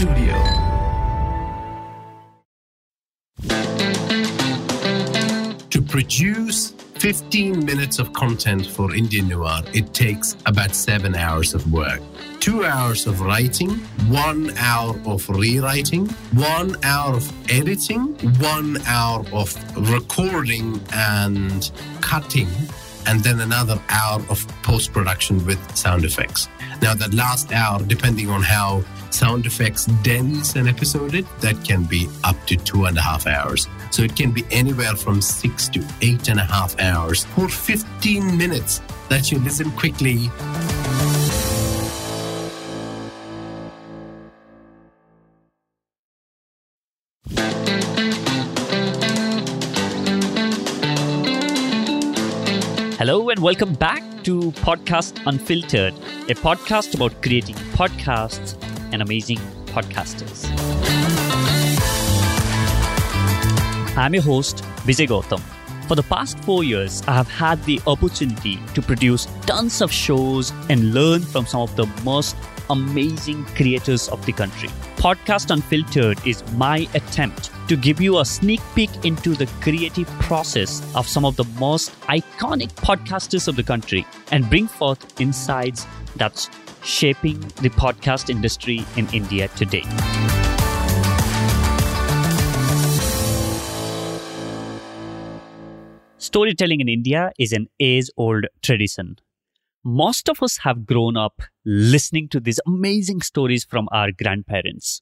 Studio. To produce 15 minutes of content for Indian Noir, it takes about seven hours of work. Two hours of writing, one hour of rewriting, one hour of editing, one hour of recording and cutting, and then another hour of post production with sound effects. Now, that last hour, depending on how sound effects dense an episode that can be up to two and a half hours. So it can be anywhere from six to eight and a half hours for 15 minutes that you listen quickly. Hello and welcome back to Podcast Unfiltered, a podcast about creating podcasts and amazing podcasters. I'm your host, Bijay Gautam. For the past four years, I have had the opportunity to produce tons of shows and learn from some of the most amazing creators of the country. Podcast Unfiltered is my attempt to give you a sneak peek into the creative process of some of the most iconic podcasters of the country and bring forth insights that's shaping the podcast industry in India today. Storytelling in India is an age old tradition. Most of us have grown up listening to these amazing stories from our grandparents.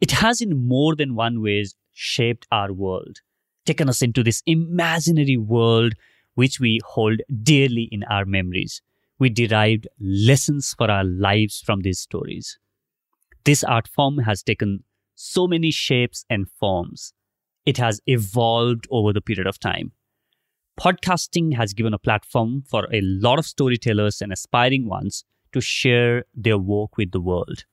It has, in more than one ways, shaped our world, taken us into this imaginary world which we hold dearly in our memories. We derived lessons for our lives from these stories. This art form has taken so many shapes and forms. It has evolved over the period of time podcasting has given a platform for a lot of storytellers and aspiring ones to share their work with the world.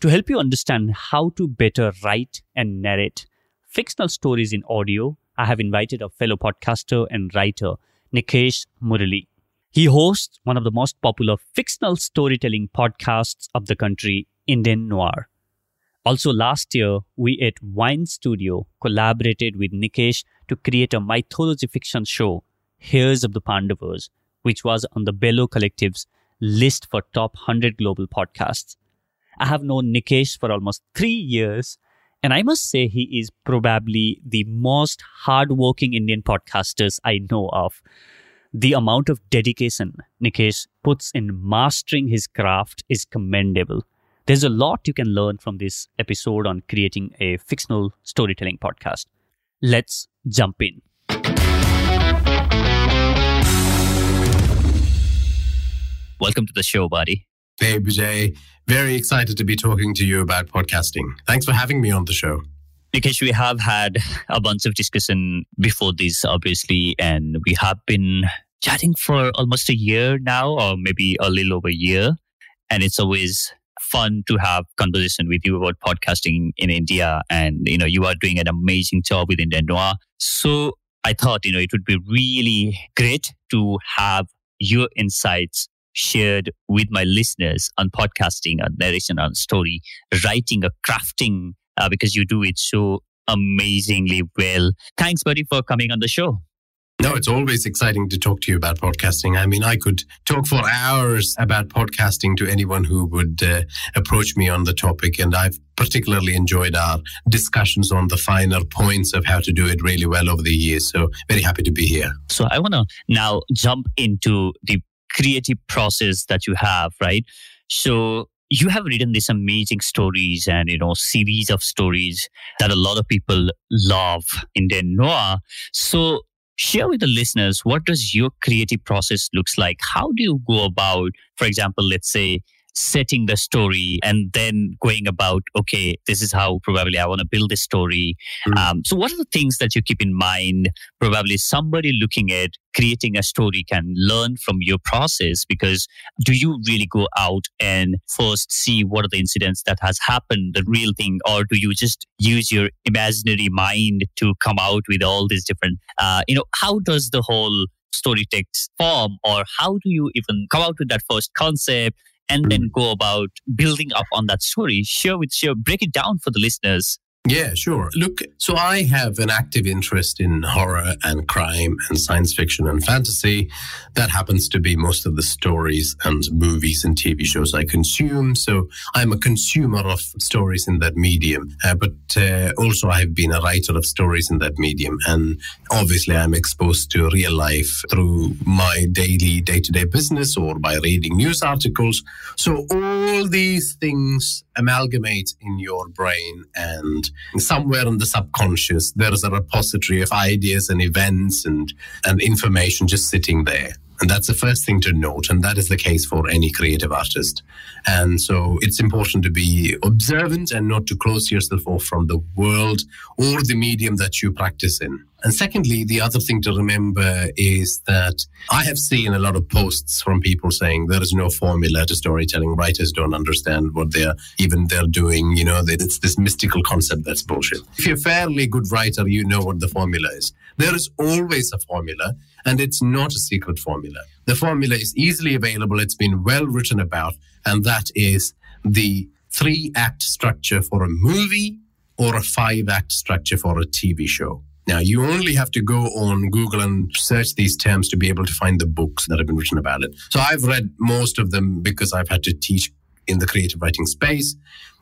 To help you understand how to better write and narrate fictional stories in audio, I have invited a fellow podcaster and writer, Nikesh Murali. He hosts one of the most popular fictional storytelling podcasts of the country, Indian Noir. Also, last year, we at WYN Studio collaborated with Nikesh to create a mythology fiction show, Heirs of the Pandavas, which was on the Bello Collective's list for top 100 global podcasts. I have known Nikesh for almost three years, and I must say he is probably the most hardworking Indian podcasters I know of. The amount of dedication Nikesh puts in mastering his craft is commendable. There's a lot you can learn from this episode on creating a fictional storytelling podcast. Let's jump in. Welcome to the show, buddy. Hey, Bijay. Very excited to be talking to you about podcasting. Thanks for having me on the show. Nikesh, we have had a bunch of discussion before this, obviously, and we have been chatting for almost a year now, or maybe a little over a year. And it's always fun to have conversation with you about podcasting in India. And, you know, you are doing an amazing job with Indian Noir. So I thought, you know, it would be really great to have your insights shared with my listeners on podcasting, on narration, on story, writing, or crafting, uh, because you do it so amazingly well. Thanks, buddy, for coming on the show. No, it's always exciting to talk to you about podcasting. I mean, I could talk for hours about podcasting to anyone who would uh, approach me on the topic. And I've particularly enjoyed our discussions on the finer points of how to do it really well over the years. So, very happy to be here. So, I want to now jump into the creative process that you have, right? So, you have written these amazing stories and you know series of stories that a lot of people love Indian Noir. So share with the listeners what does your creative process looks like? How do you go about for example let's say setting the story and then going about okay this is how probably i want to build this story. Mm. um, so what are the things that you keep in mind probably somebody looking at creating a story can learn from your process? Because do you really go out and first see what are the incidents that has happened the real thing or do you just use your imaginary mind to come out with all these different uh, you know how does the whole story takes form or how do you even come out with that first concept and then go about building up on that story. Share with share, break it down for the listeners. Yeah, sure. Look, so I have an active interest in horror and crime and science fiction and fantasy. That happens to be most of the stories and movies and TV shows I consume. So I'm a consumer of stories in that medium. Uh, but uh, also, I've been a writer of stories in that medium. And obviously, I'm exposed to real life through my daily, day to day business or by reading news articles. So all these things amalgamate in your brain and somewhere in the subconscious there is a repository of ideas and events and and information just sitting there and that's the first thing to note. And that is the case for any creative artist. And so it's important to be observant and not to close yourself off from the world or the medium that you practice in. And secondly, the other thing to remember is that I have seen a lot of posts from people saying there is no formula to storytelling. Writers don't understand what they're even they're doing. You know, it's this mystical concept that's bullshit. If you're a fairly good writer, you know what the formula is. There is always a formula, and it's not a secret formula. The formula is easily available. It's been well written about, and that is the three act structure for a movie or a five act structure for a TV show. Now, you only have to go on Google and search these terms to be able to find the books that have been written about it. So I've read most of them because I've had to teach in the creative writing space.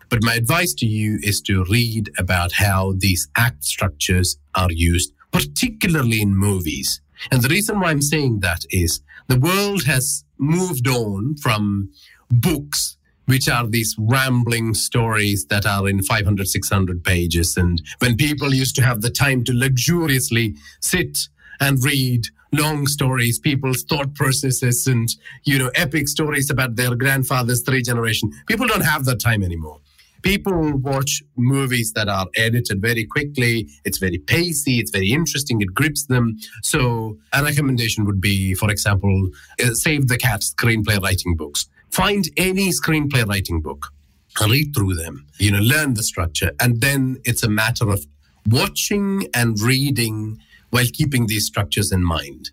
But my advice to you is to read about how these act structures are used, particularly in movies. And the reason why I'm saying that is the world has moved on from books which are these rambling stories that are in 500, 600 pages. And when people used to have the time to luxuriously sit and read long stories, people's thought processes and, you know, epic stories about their grandfather's three generation, people don't have that time anymore. People watch movies that are edited very quickly. It's very pacey. It's very interesting. It grips them. So a recommendation would be, for example, uh, Save the Cat screenplay writing books find any screenplay writing book, read through them, you know, learn the structure, and then it's a matter of watching and reading while keeping these structures in mind.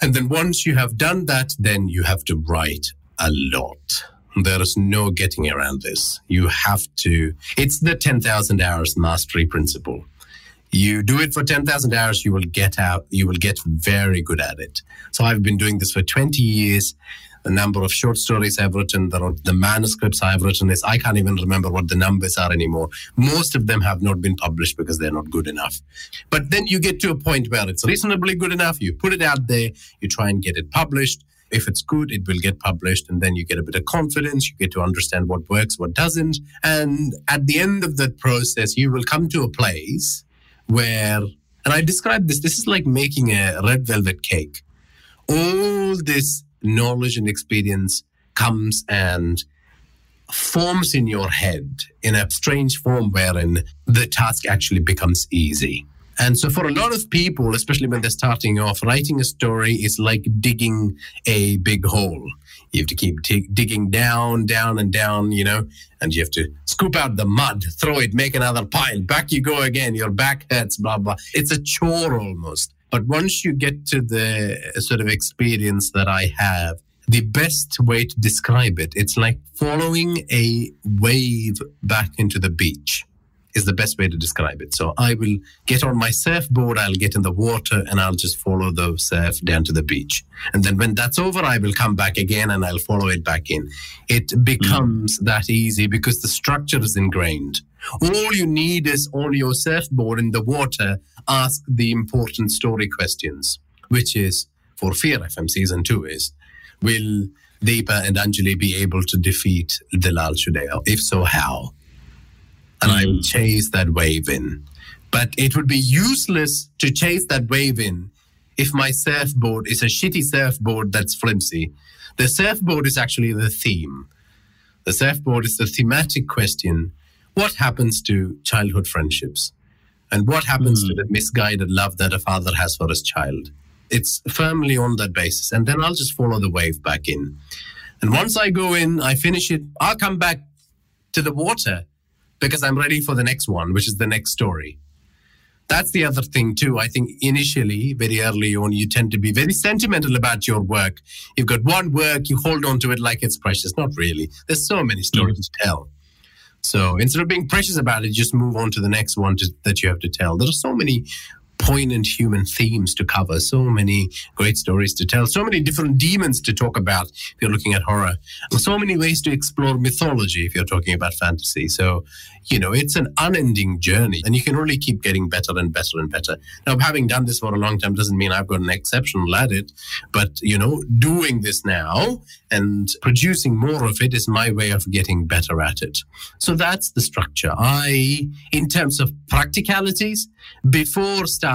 And then once you have done that, then you have to write a lot. There is no getting around this. You have to, it's the 10,000 hours mastery principle. You do it for 10,000 hours, you will get out, you will get very good at it. So I've been doing this for 20 years the number of short stories I've written, the, the manuscripts I've written is I can't even remember what the numbers are anymore. Most of them have not been published because they're not good enough. But then you get to a point where it's reasonably good enough. You put it out there, you try and get it published. If it's good, it will get published, and then you get a bit of confidence. You get to understand what works, what doesn't. And at the end of that process, you will come to a place where, and I describe this, this is like making a red velvet cake. All this knowledge and experience comes and forms in your head in a strange form wherein the task actually becomes easy. And so, for a lot of people, especially when they're starting off, writing a story is like digging a big hole. You have to keep digging down, down, and down, you know, and you have to scoop out the mud, throw it, make another pile. Back you go again. Your back hurts, blah, blah. It's a chore almost. But once you get to the uh, sort of experience that I have, the best way to describe it, it's like following a wave back into the beach is the best way to describe it. So I will get on my surfboard, I'll get in the water, and I'll just follow the surf down to the beach. And then when that's over, I will come back again and I'll follow it back in. It becomes mm. that easy because the structure is ingrained. All you need is on your surfboard in the water, ask the important story questions, which is for Fear FM season two is, will Deepa and Anjali be able to defeat Dilal Shudeo? If so, how? And. I will chase that wave in. But it would be useless to chase that wave in if my surfboard is a shitty surfboard that's flimsy. The surfboard is actually the theme. The surfboard is the thematic question what happens to childhood friendships? And what happens mm. to the misguided love that a father has for his child? It's firmly on that basis. And then I'll just follow the wave back in. And once I go in, I finish it, I'll come back to the water because I'm ready for the next one, which is the next story. that's the other thing too. I think initially, very early on, you tend to be very sentimental about your work. You've got one work, you hold on to it like it's precious. Not really. There's so many stories mm. to tell. So instead of being precious about it, just move on to the next one to, that you have to tell. There are so many poignant human themes to cover, so many great stories to tell, so many different demons to talk about if you're looking at horror, so many ways to explore mythology if you're talking about fantasy. So, you know, it's an unending journey and you can really keep getting better and better and better. Now, having done this for a long time doesn't mean I've got an exceptional at it, but, you know, doing this now and producing more of it is my way of getting better at it. So that's the structure. I, in terms of practicalities, before starting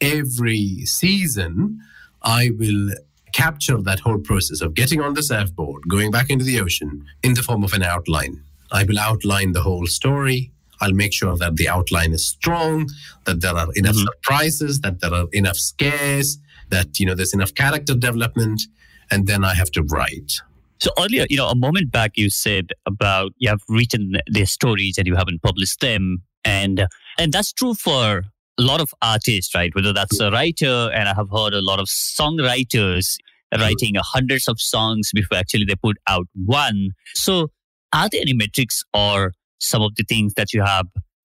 every season, I will capture that whole process of getting on the surfboard, going back into the ocean in the form of an outline. I will outline the whole story. I'll make sure that the outline is strong, that there are enough mm-hmm. surprises, that there are enough scares, that you know there's enough character development, and then I have to write. So earlier, you know, a moment back, you said about you have written their stories and you haven't published them, and and that's true for a lot of artists, right? Whether that's a writer, and I have heard a lot of songwriters writing hundreds of songs before actually they put out one. So, are there any metrics or some of the things that you have,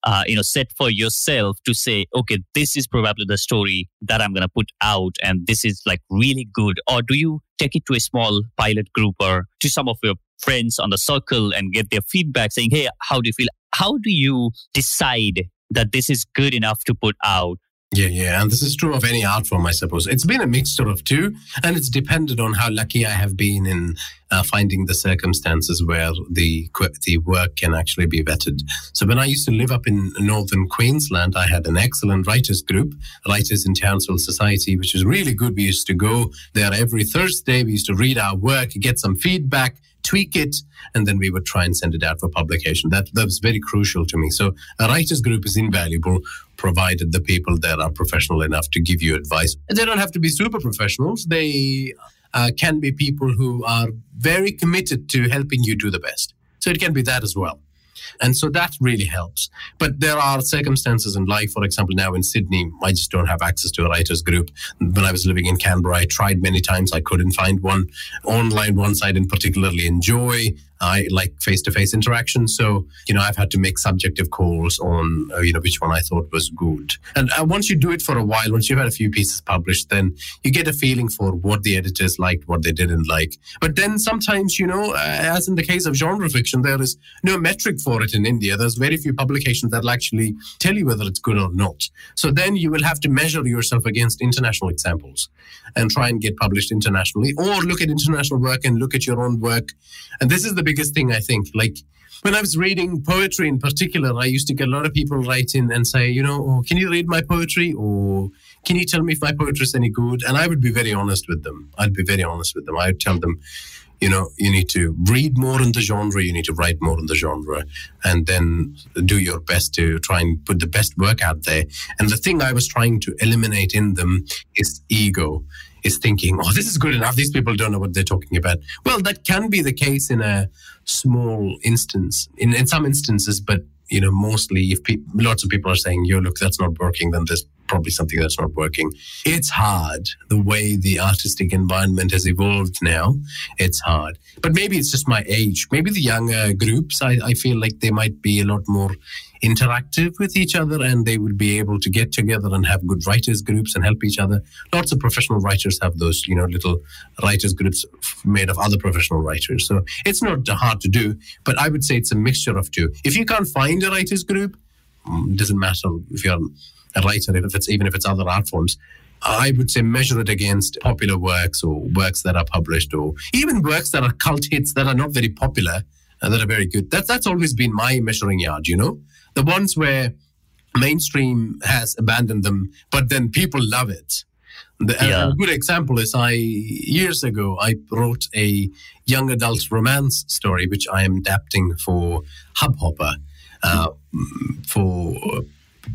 uh, you know, set for yourself to say, okay, this is probably the story that I'm going to put out, and this is like really good, or do you take it to a small pilot group or to some of your friends on the circle and get their feedback saying, hey, how do you feel? How do you decide that this is good enough to put out. Yeah, yeah. And this is true of any art form, I suppose. It's been a mixture of two, and it's depended on how lucky I have been in uh, finding the circumstances where the, the work can actually be vetted. So when I used to live up in northern Queensland, I had an excellent writers group, Writers in Townsville Society, which was really good. We used to go there every Thursday. We used to read our work, get some feedback, tweak it, and then we would try and send it out for publication. That that was very crucial to me. So a writers group is invaluable, provided the people that are professional enough to give you advice. And they don't have to be super professionals. They uh, can be people who are very committed to helping you do the best. So it can be that as well. And so that really helps. But there are circumstances in life, for example, now in Sydney, I just don't have access to a writers group. When I was living in Canberra, I tried many times. I couldn't find one. Online ones I didn't particularly enjoy. I like face to face interaction. So, you know, I've had to make subjective calls on, uh, you know, which one I thought was good. And uh, once you do it for a while, once you've had a few pieces published, then you get a feeling for what the editors liked, what they didn't like. But then sometimes, you know, uh, as in the case of genre fiction, there is no metric for it in India. There's very few publications that'll actually tell you whether it's good or not. So then you will have to measure yourself against international examples and try and get published internationally or look at international work and look at your own work. And this is the biggest thing I think. Like when I was reading poetry in particular, I used to get a lot of people write in and say, you know, oh, can you read my poetry? Or can you tell me if my poetry is any good? And I would be very honest with them. I'd be very honest with them. I would tell them, you know, you need to read more in the genre, you need to write more in the genre, and then do your best to try and put the best work out there. And the thing I was trying to eliminate in them is ego is thinking, oh, this is good enough. These people don't know what they're talking about. Well, that can be the case in a small instance, in, in some instances, but you know, mostly if pe- lots of people are saying, yo, look, that's not working, then there's probably something that's not working. It's hard the way the artistic environment has evolved now. It's hard. But maybe it's just my age. Maybe the younger groups, I, I feel like they might be a lot more interactive with each other and they would be able to get together and have good writers groups and help each other. Lots of professional writers have those, you know, little writers groups made of other professional writers. So it's not hard to do, but I would say it's a mixture of two. If you can't find a writers group, mm, it doesn't matter if you're a writer, if it's even if it's other art forms. I would say measure it against popular works or works that are published or even works that are cult hits that are not very popular and that are very good. That's that's always been my measuring yard, you know? the ones where mainstream has abandoned them, but then people love it. The, yeah. A good example is I years ago I wrote a young adult romance story which I am adapting for Hubhopper uh, for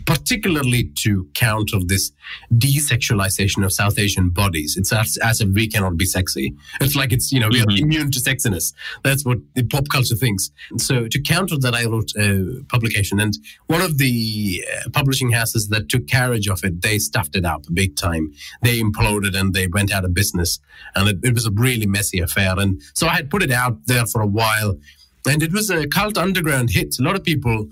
particularly to counter this desexualization of South Asian bodies. It's as, as if we cannot be sexy. It's like it's, you know, we are Mhm. immune to sexiness. That's what the pop culture thinks. So to counter that, I wrote a publication. And one of the uh, publishing houses that took carriage of it, they stuffed it up big time. They imploded and they went out of business. And it, it was a really messy affair. And so I had put it out there for a while. And it was a cult underground hit. A lot of people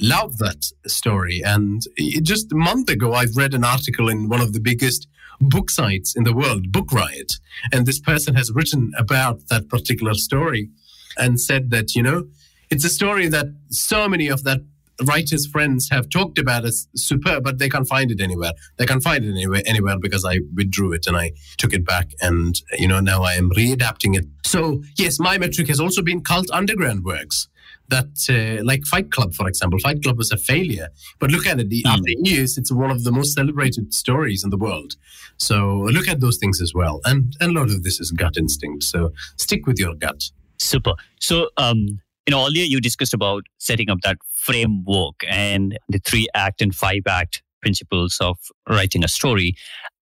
love that story. And just a month ago, I've read an article in one of the biggest book sites in the world, Book Riot. And this person has written about that particular story and said that, you know, it's a story that so many of that writer's friends have talked about as superb, but they can't find it anywhere. They can't find it anywhere, anywhere because I withdrew it and I took it back. And, you know, now I am readapting it. So, yes, my metric has also been cult underground works that, uh, like Fight Club, for example. Fight Club was a failure, but look at it. The, Mm. After years, it's one of the most celebrated stories in the world. So look at those things as well. And, and a lot of this is gut instinct. So stick with your gut. Super. So, um, you know, earlier you discussed about setting up that framework and the three act and five act principles of writing a story.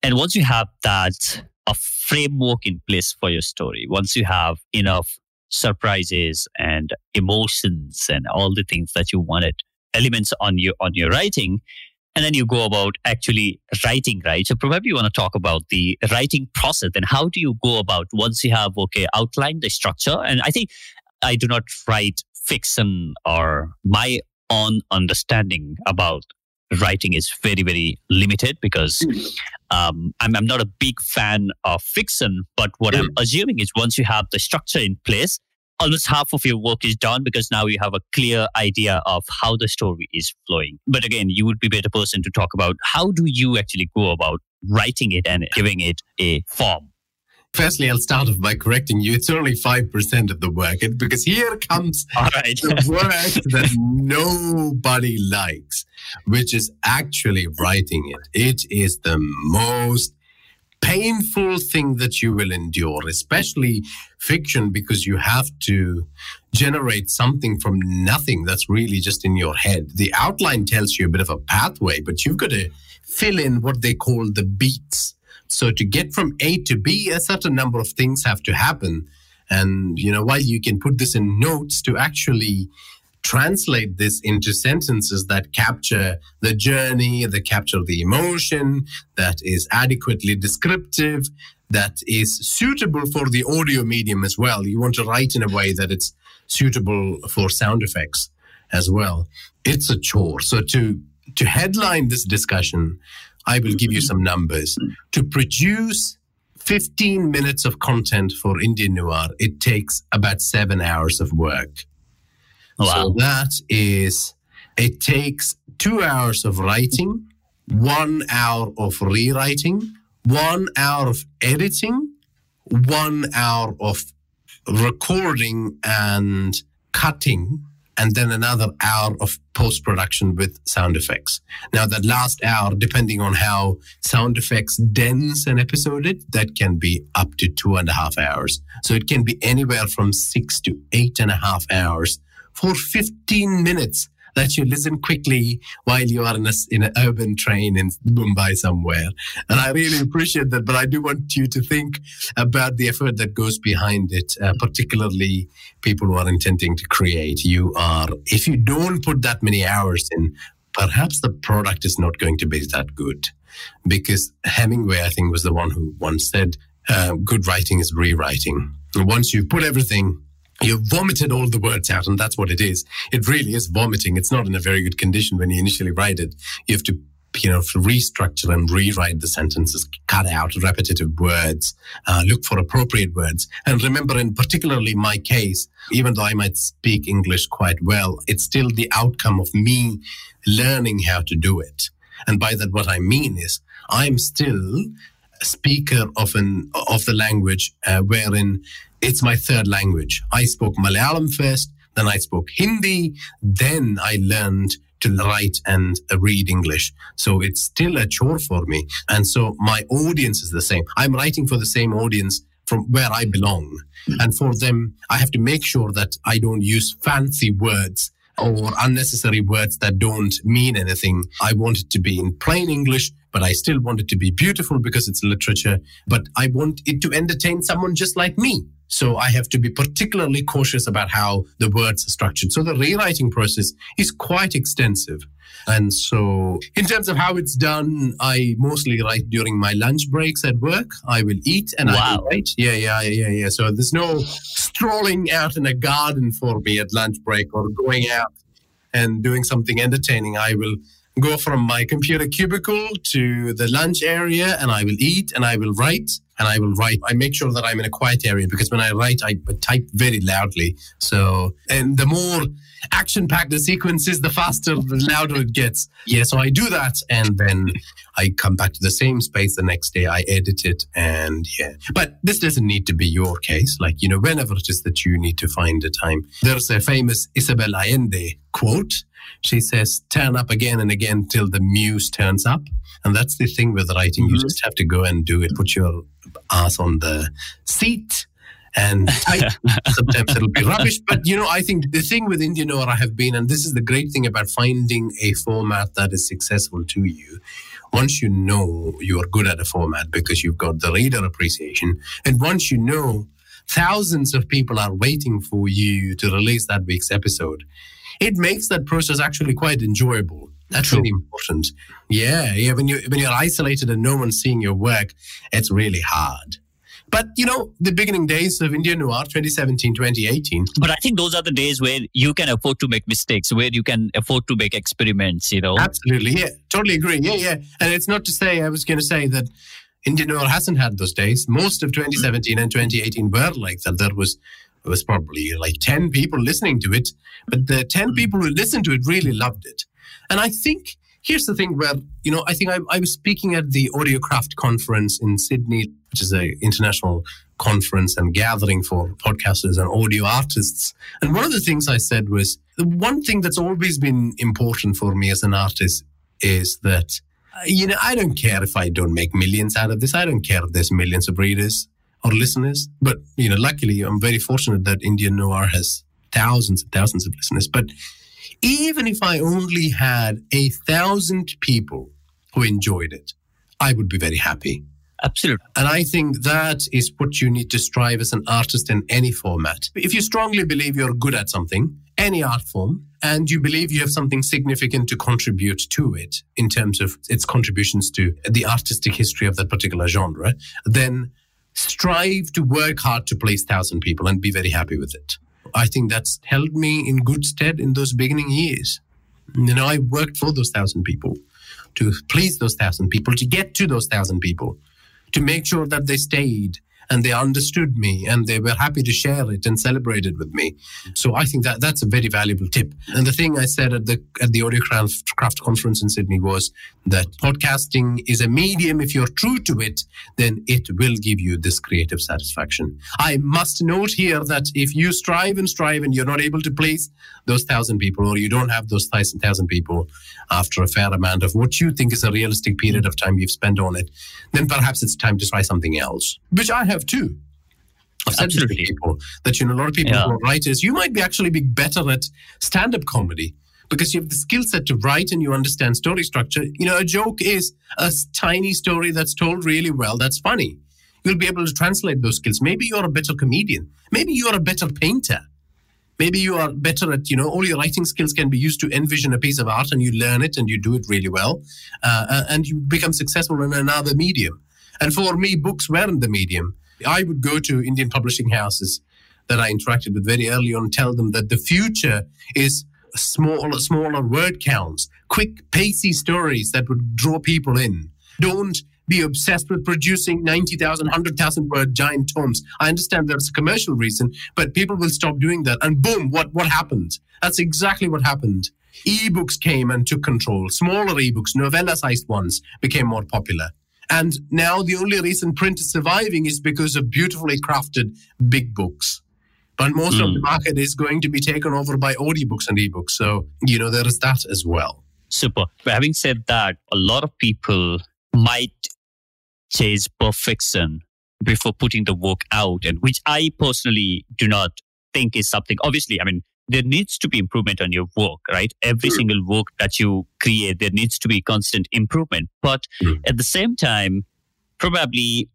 And once you have that, a framework in place for your story, once you have enough surprises and emotions and all the things that you wanted, elements on your on your writing, and then you go about actually writing, right? So probably you want to talk about the writing process and how do you go about once you have okay outlined the structure. And I think I do not write fiction or my own understanding about writing is very very limited because um, I'm, I'm not a big fan of fiction. But what I'm assuming is once you have the structure in place. Almost half of your work is done because now you have a clear idea of how the story is flowing. But again, you would be a better person to talk about how do you actually go about writing it and giving it a form. Firstly, I'll start off by correcting you. It's only 5% of the work It- because here comes All right. the work that nobody likes, which is actually writing it. It is the most painful thing that you will endure, especially fiction, because you have to generate something from nothing that's really just in your head. The outline tells you a bit of a pathway, but you've got to fill in what they call the beats. So to get from A to B, a certain number of things have to happen. And, you know, while you can put this in notes to actually translate this into sentences that capture the journey, that capture the emotion, that is adequately descriptive, that is suitable for the audio medium as well. You want to write in a way that it's suitable for sound effects as well. It's a chore. So to to headline this discussion, I will give you some numbers. To produce 15 minutes of content for Indian Noir, it takes about seven hours of work. So Wow. that is, it takes two hours of writing, one hour of rewriting, one hour of editing, one hour of recording and cutting, and then another hour of post production with sound effects. Now, that last hour, depending on how sound effects dense an episode is, that can be up to two and a half hours. So it can be anywhere from six to eight and a half hours for 15 minutes that you listen quickly while you are in a, in an urban train in Mumbai somewhere. And I really appreciate that, but I do want you to think about the effort that goes behind it, uh, particularly people who are intending to create. You are, if you don't put that many hours in, perhaps the product is not going to be that good. Because Hemingway, I think, was the one who once said, uh, good writing is rewriting. And once you put everything you vomited all the words out, and that's what it is. It really is vomiting. It's not in a very good condition when you initially write it. You have to, you know, restructure and rewrite the sentences, cut out repetitive words, uh, look for appropriate words. And remember, in particularly my case, even though I might speak English quite well, it's still the outcome of me learning how to do it. And by that, what I mean is I'm still a speaker of an of the language uh, wherein it's my third language. I spoke Malayalam first, then I spoke Hindi, then I learned to write and read English. So it's still a chore for me. And so my audience is the same. I'm writing for the same audience from where I belong. And for them, I have to make sure that I don't use fancy words or unnecessary words that don't mean anything. I want it to be in plain English, but I still want it to be beautiful because it's literature. But I want it to entertain someone just like me. So hmm. I have to be particularly cautious about how the words are structured. So the rewriting process is quite extensive. And so, in terms of how it's done, I mostly write during my lunch breaks at work. I will eat and wow. I will write. Yeah, yeah, yeah, yeah. So there's no strolling out in a garden for me at lunch break or going out and doing something entertaining. I will go from my computer cubicle to the lunch area and I will eat and I will write and I will write. I make sure that I'm in a quiet area because when I write, I type very loudly. So, and the more action packed the sequence is, the faster, the louder it gets. Yeah, so I do that and then I come back to the same space the next day. I edit it and yeah. But this doesn't need to be your case. Like, you know, whenever it is that you need to find a time. There's a famous Isabel Allende quote she says, turn up again and again till the muse turns up. And that's the thing with writing. Mm-hmm. You just have to go and do it. Put your ass on the seat and. Sometimes it'll be rubbish. But, you know, I think the thing with Indian Noir I have been, and this is the great thing about finding a format that is successful to you. Once you know you're good at a format because you've got the reader appreciation, and once you know thousands of people are waiting for you to release that week's episode, it makes that process actually quite enjoyable. That's True. really important. Yeah, yeah. When you when you're isolated and no one's seeing your work, it's really hard. But you know, the beginning days of Indian Noir, 2017, 2018. But I think those are the days where you can afford to make mistakes, where you can afford to make experiments. You know, absolutely. Yeah, totally agree. Yeah, yeah. And it's not to say I was going to say that Indian Noir hasn't had those days. Most of 2017 and 2018 were like that. There was there was probably like 10 people listening to it, but the 10 hmm. people who listened to it really loved it. And I think here's the thing where, you know, I think I, I was speaking at the Audiocraft conference in Sydney, which is an international conference and gathering for podcasters and audio artists. And one of the things I said was the one thing that's always been important for me as an artist is that, uh, you know, I don't care if I don't make millions out of this. I don't care if there's millions of readers or listeners. But you know, luckily, I'm very fortunate that Indian Noir has thousands and thousands of listeners. But even if I only had a thousand people who enjoyed it, I would be very happy. Absolutely. And I think that is what you need to strive as an artist in any format. If you strongly believe you're good at something, any art form, and you believe you have something significant to contribute to it in terms of its contributions to the artistic history of that particular genre, then strive to work hard to please thousand people and be very happy with it. I think that's held me in good stead in those beginning years. You know, I worked for those thousand people to please those thousand people, to get to those thousand people, to make sure that they stayed and they understood me and they were happy to share it and celebrate it with me. So I think that that's a very valuable tip. And the thing I said at the at the Audiocraft conference in Sydney was that podcasting is a medium. If you're true to it, then it will give you this creative satisfaction. I must note here that if you strive and strive and you're not able to please those thousand people, or you don't have those thousand thousand people after a fair amount of what you think is a realistic period of time you've spent on it, then perhaps it's time to try something else, which I have too. I've said to people that you know a lot of people yeah. who are writers, you might be actually be better at stand-up comedy because you have the skill set to write and you understand story structure. You know, a joke is a tiny story that's told really well, that's funny. You'll be able to translate those skills. Maybe you're a better comedian. Maybe you're a better painter. Maybe you are better at, you know, all your writing skills can be used to envision a piece of art and you learn it and you do it really well. Uh, uh and you become successful in another medium. And for me, books weren't the medium. I would go to Indian publishing houses that I interacted with very early on, tell them that the future is smaller, smaller word counts, quick, pacey stories that would draw people in. Don't be obsessed with producing 90,000, 100,000 word giant tomes. I understand there's a commercial reason, but people will stop doing that. And boom, what, what happened? That's exactly what happened. Ebooks came and took control. Smaller ebooks, novella sized ones, became more popular. And now the only reason print is surviving is because of beautifully crafted big books. But most mm. of the hmm. market is going to be taken over by audiobooks and ebooks. So, you know, there is that as well. Super. But having said that, a lot of people might chase perfection before putting the work out, and which I personally do not think is something. Obviously, I mean, there needs to be improvement on your work, right? Every mm. single work that you create, there needs to be constant improvement. But mm. at the same time, probably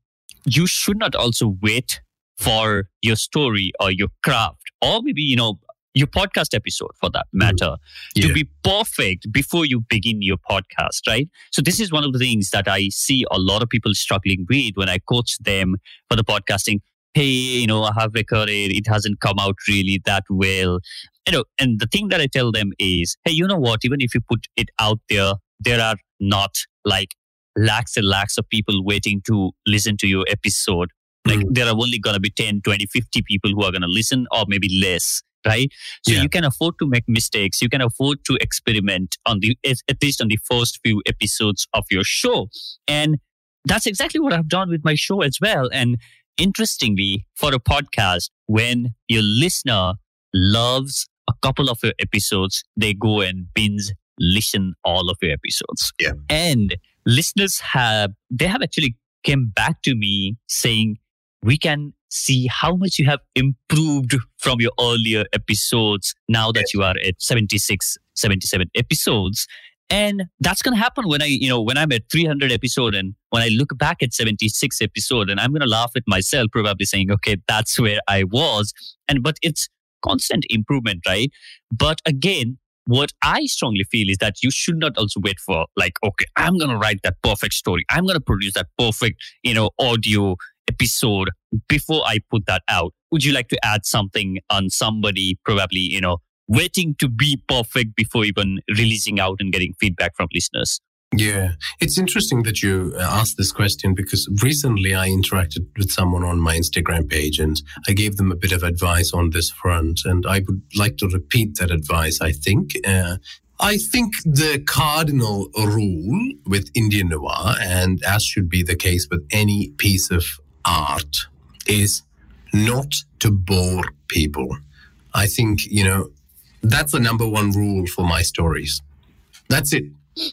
you should not also wait for your story or your craft or maybe, you know, your podcast episode for that hmm. matter yeah. to be perfect before you begin your podcast, right? So this is one of the things that I see a lot of people struggling with when I coach them for the podcasting hey, you know, I have recorded, it hasn't come out really that well. You know, and the thing that I tell them is, hey, you know what? Even if you put it out there, there are not like lakhs and lakhs of people waiting to listen to your episode. Like mm. there are only going to be 10, 20, 50 people who are going to listen or maybe less. Right. So yeah. you can afford to make mistakes. You can afford to experiment on the, at least on the first few episodes of your show. And that's exactly what I've done with my show as well. And interestingly, for a podcast, when your listener loves a couple of your episodes, they go and binge listen all of your episodes. Yeah. And listeners have they have actually came back to me saying we can see how much you have improved from your earlier episodes now that you are at 76 77 episodes and that's going to happen when I, you know, when I'm at 300 episode and when I look back at 76 episode and I'm going to laugh at myself, probably saying, okay, that's where I was. And, but it's constant improvement, right? But again, what I strongly feel is that you should not also wait for like, okay, I'm going to write that perfect story. I'm going to produce that perfect, you know, audio episode before I put that out. Would you like to add something on somebody probably, you know, waiting to be perfect before even releasing out and getting feedback from listeners? Yeah, it's interesting that you uh, asked this question because recently I interacted with someone on my Instagram page and I gave them a bit of advice on this front. And I would like to repeat that advice, I think. Uh, I think the cardinal rule with Indian noir, and as should be the case with any piece of art, is not to bore people. I think, you know, that's the number one rule for my stories. That's it.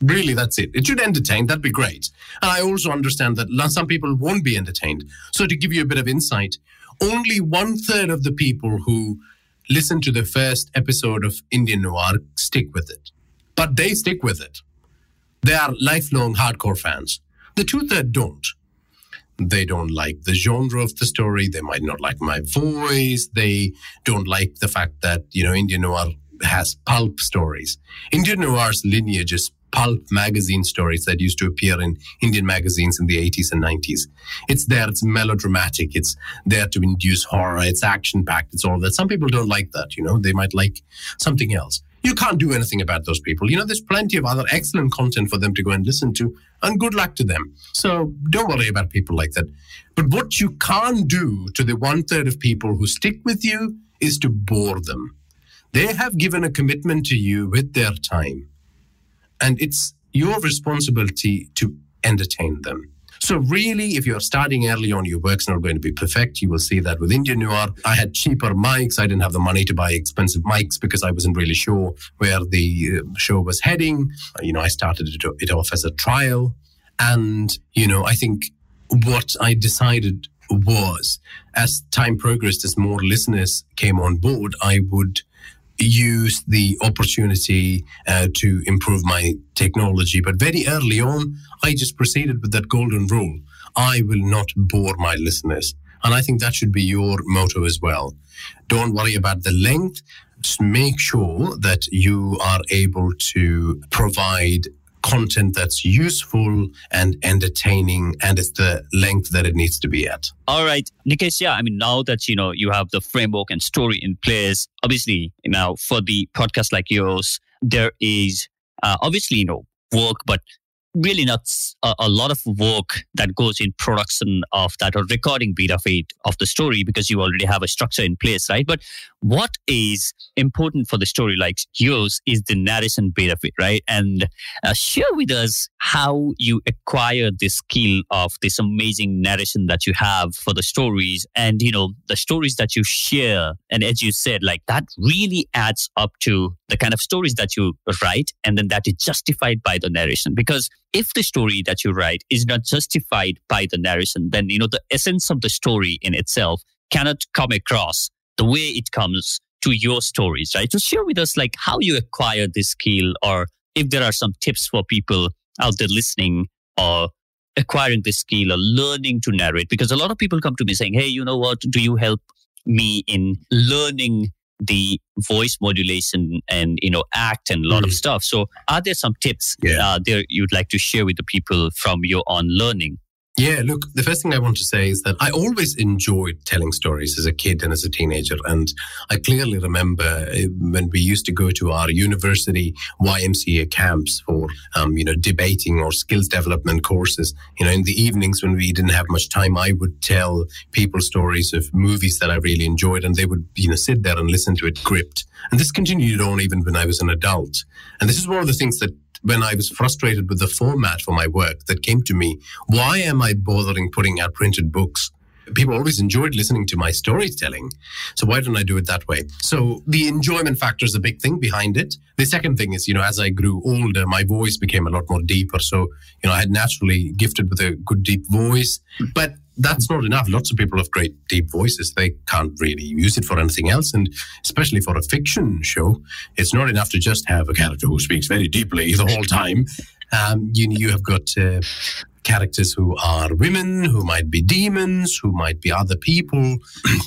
Really, that's it. It should entertain. That'd be great. And I also understand that some people won't be entertained. So, to give you a bit of insight, only one third of the people who listen to the first episode of Indian Noir stick with it. But they stick with it. They are lifelong hardcore fans. The two third don't. They don't like the genre of the story. They might not like my voice. They don't like the fact that, you know, Indian noir has pulp stories. Indian noir's lineage is pulp magazine stories that used to appear in Indian magazines in the 80s and 90s. It's there, it's melodramatic, it's there to induce horror, it's action packed, it's all that. Some people don't like that, you know, they might like something else. You can't do anything about those people. You know, there's plenty of other excellent content for them to go and listen to, and good luck to them. So don't worry about people like that. But what you can't do to the one third of people who stick with you is to bore them. They have given a commitment to you with their time, and it's your responsibility to entertain them. So really, if you're starting early on, your work's not going to be perfect. You will see that with Indian Noir. I had cheaper mics. I didn't have the money to buy expensive mics because I wasn't really sure where the uh, show was heading. You know, I started it off as a trial. And, you know, I think what I decided was as time progressed, as more listeners came on board, I would use the opportunity uh, to improve my technology. But very early on, I just proceeded with that golden rule. I will not bore my listeners. And I think that should be your motto as well. Don't worry about the length. Just make sure that you are able to provide content that's useful and entertaining and it's the length that it needs to be at. All right. Nikesh, yeah, I mean, now that, you know, you have the framework and story in place, obviously now for the podcast like yours, there is uh, obviously, you know, work, but really not a, a, lot of work that goes in production of that or recording bit of it of the story because you already have a structure in place right? But what is important for the story like yours is the narration bit of it right? And uh, share with us how you acquire this skill of this amazing narration that you have for the stories and you know the stories that you share. And as you said like that really adds up to the kind of stories that you write and then that is justified by the narration. Because if the story that you write is not justified by the narration then you know the essence of the story in itself cannot come across the way it comes to your stories, right? So share with us like how you acquired this skill or if there are some tips for people out there listening or acquiring this skill or learning to narrate because a lot of people come to me saying hey you know what do you help me in learning the voice modulation and you know act and a lot mm. of stuff so are there some tips yeah. uh, there you'd like to share with the people from your own learning yeah, look, the first thing I want to say is that I always enjoyed telling stories as a kid and as a teenager. And I clearly remember eh, when we used to go to our university YMCA camps for, um, you know, debating or skills development courses. You know, in the evenings when we didn't have much time, I would tell people stories of movies that I really enjoyed and they would, you know, sit there and listen to it gripped. And this continued on even when I was an adult. And this is one of the things that when I was frustrated with the format for my work that came to me, why am I bothering putting out printed books? People always enjoyed listening to my storytelling. So why don't I do it that way? So the enjoyment factor is a big thing behind it. The second thing is, you know, as I grew older, my voice became a lot more deeper. So, you know, I had naturally gifted with a good deep voice, but that's not enough. Lots of people have great deep voices. They can't really use it for anything else. And especially for a fiction show, it's not enough to just have a character who speaks very deeply the whole time. Um, you, you have got uh, characters who are women, who might be demons, who might be other people.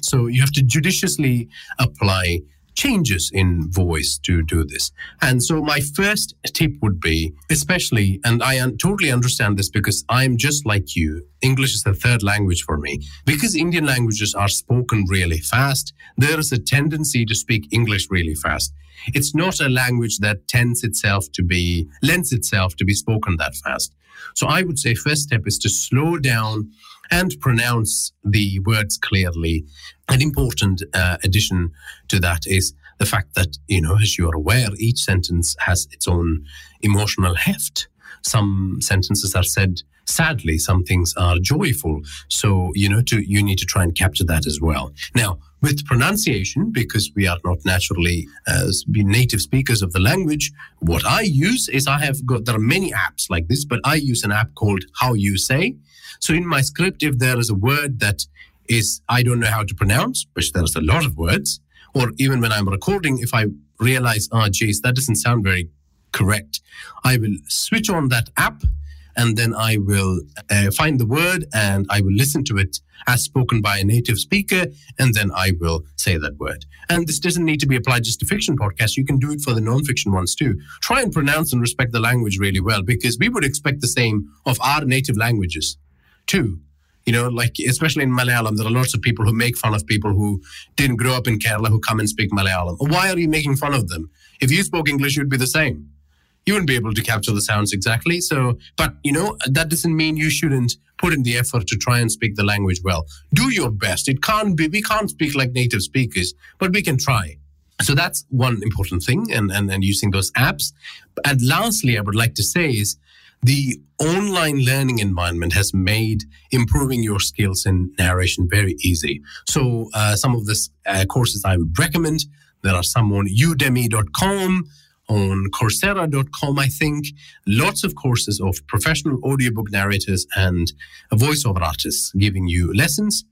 so you have to judiciously apply changes in voice to do this. And so my first tip would be, especially, and I un- totally understand this because I'm just like you. English is the third language for me. Because Indian languages are spoken really fast, there is a tendency to speak English really fast. It's not a language that tends itself to be, lends itself to be spoken that fast. So I would say first step is to slow down and pronounce the words clearly. An important uh, addition to that is the fact that, you know, as you are aware, each sentence has its own emotional heft. Some sentences are said sadly, some things are joyful. So, you know, to, you need to try and capture that as well. Now, with pronunciation, because we are not naturally uh, native speakers of the language, what I use is I have got, there are many apps like this, but I use an app called How You Say. So in my script, if there is a word that is, I don't know how to pronounce, which there's a lot of words, or even when I'm recording, if I realize, oh, geez, that doesn't sound very correct, I will switch on that app and then I will uh, find the word and I will listen to it as spoken by a native speaker, and then I will say that word. And this doesn't need to be applied just to fiction podcasts. You can do it for the non-fiction ones too. Try and pronounce and respect the language really well because we would expect the same of our native languages too. You know, like especially in Malayalam, there are lots of people who make fun of people who didn't grow up in Kerala who come and speak Malayalam. Why are you making fun of them? If you spoke English, you'd be the same. You wouldn't be able to capture the sounds exactly. So, but you know, that doesn't mean you shouldn't put in the effort to try and speak the language well. Do your best. It can't be, we can't speak like native speakers, but we can try. So that's one important thing and, and, and using those apps. And lastly, I would like to say is the online learning environment has made improving your skills in narration very easy. So uh, some of the uh, courses I would recommend, there are some on udemy.com, on Coursera.com, I think. Lots of courses of professional audiobook narrators and voiceover artists giving you lessons.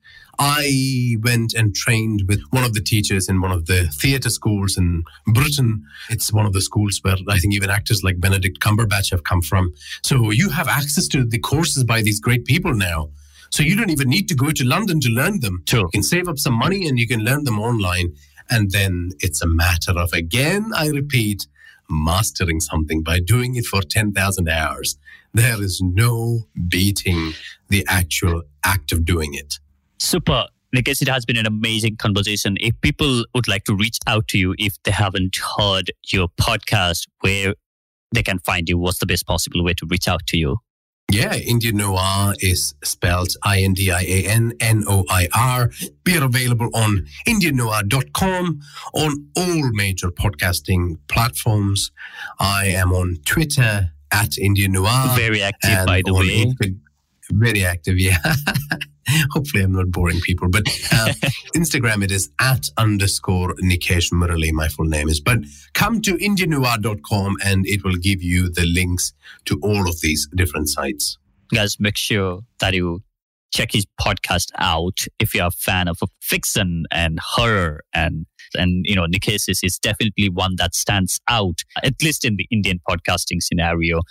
I went and trained with one of the teachers in one of the theatre schools in Britain. It's one of the schools where I think even actors like Benedict Cumberbatch have come from. So you have access to the courses by these great people now. So you don't even need to go to London to learn them. Sure. You can save up some money and you can learn them online. And then it's a matter of, again, I repeat, mastering something by doing it for 10,000 hours. There is no beating the actual act of doing it. Super. I guess it has been an amazing conversation. If people would like to reach out to you if they haven't heard your podcast, where they can find you, what's the best possible way to reach out to you? Yeah, Indian Noir is spelled I-N-D-I-A-N-N-O-I-R. We are available on indiannoir.com, on all major podcasting platforms. I am on Twitter at Indian Noir. Very active, by the way. Very active, yeah. Hopefully, I'm not boring people, but uh, Instagram it is at underscore Nikesh Murali, my full name is. But come to indiannoir.com and it will give you the links to all of these different sites. Guys, make sure that you check his podcast out if you're a fan of fiction and horror and And, you know, Nikesh is, is definitely one that stands out, at least in the Indian podcasting scenario.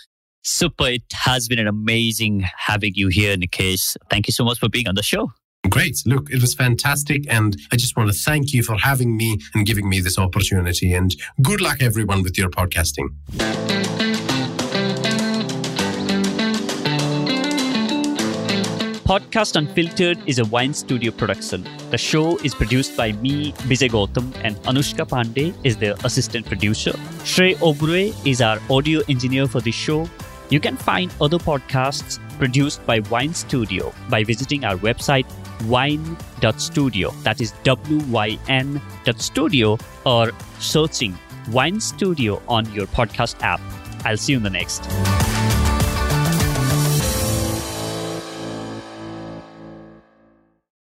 Super. It has been an amazing having you here, Nikesh. Thank you so much for being on the show. Great. Look, it was fantastic. And I just want to thank you for having me and giving me this opportunity. And good luck, everyone, with your podcasting. Podcast Unfiltered is a WYN Studio production. The show is produced by me, Bijay Gautam, and Anushka Pandey is the assistant producer. Shrey Obrue is our audio engineer for the show. You can find other podcasts produced by WYN Studio by visiting our website wyn.studio. That is W Y N studio or searching WYN Studio on your podcast app. I'll see you in the next.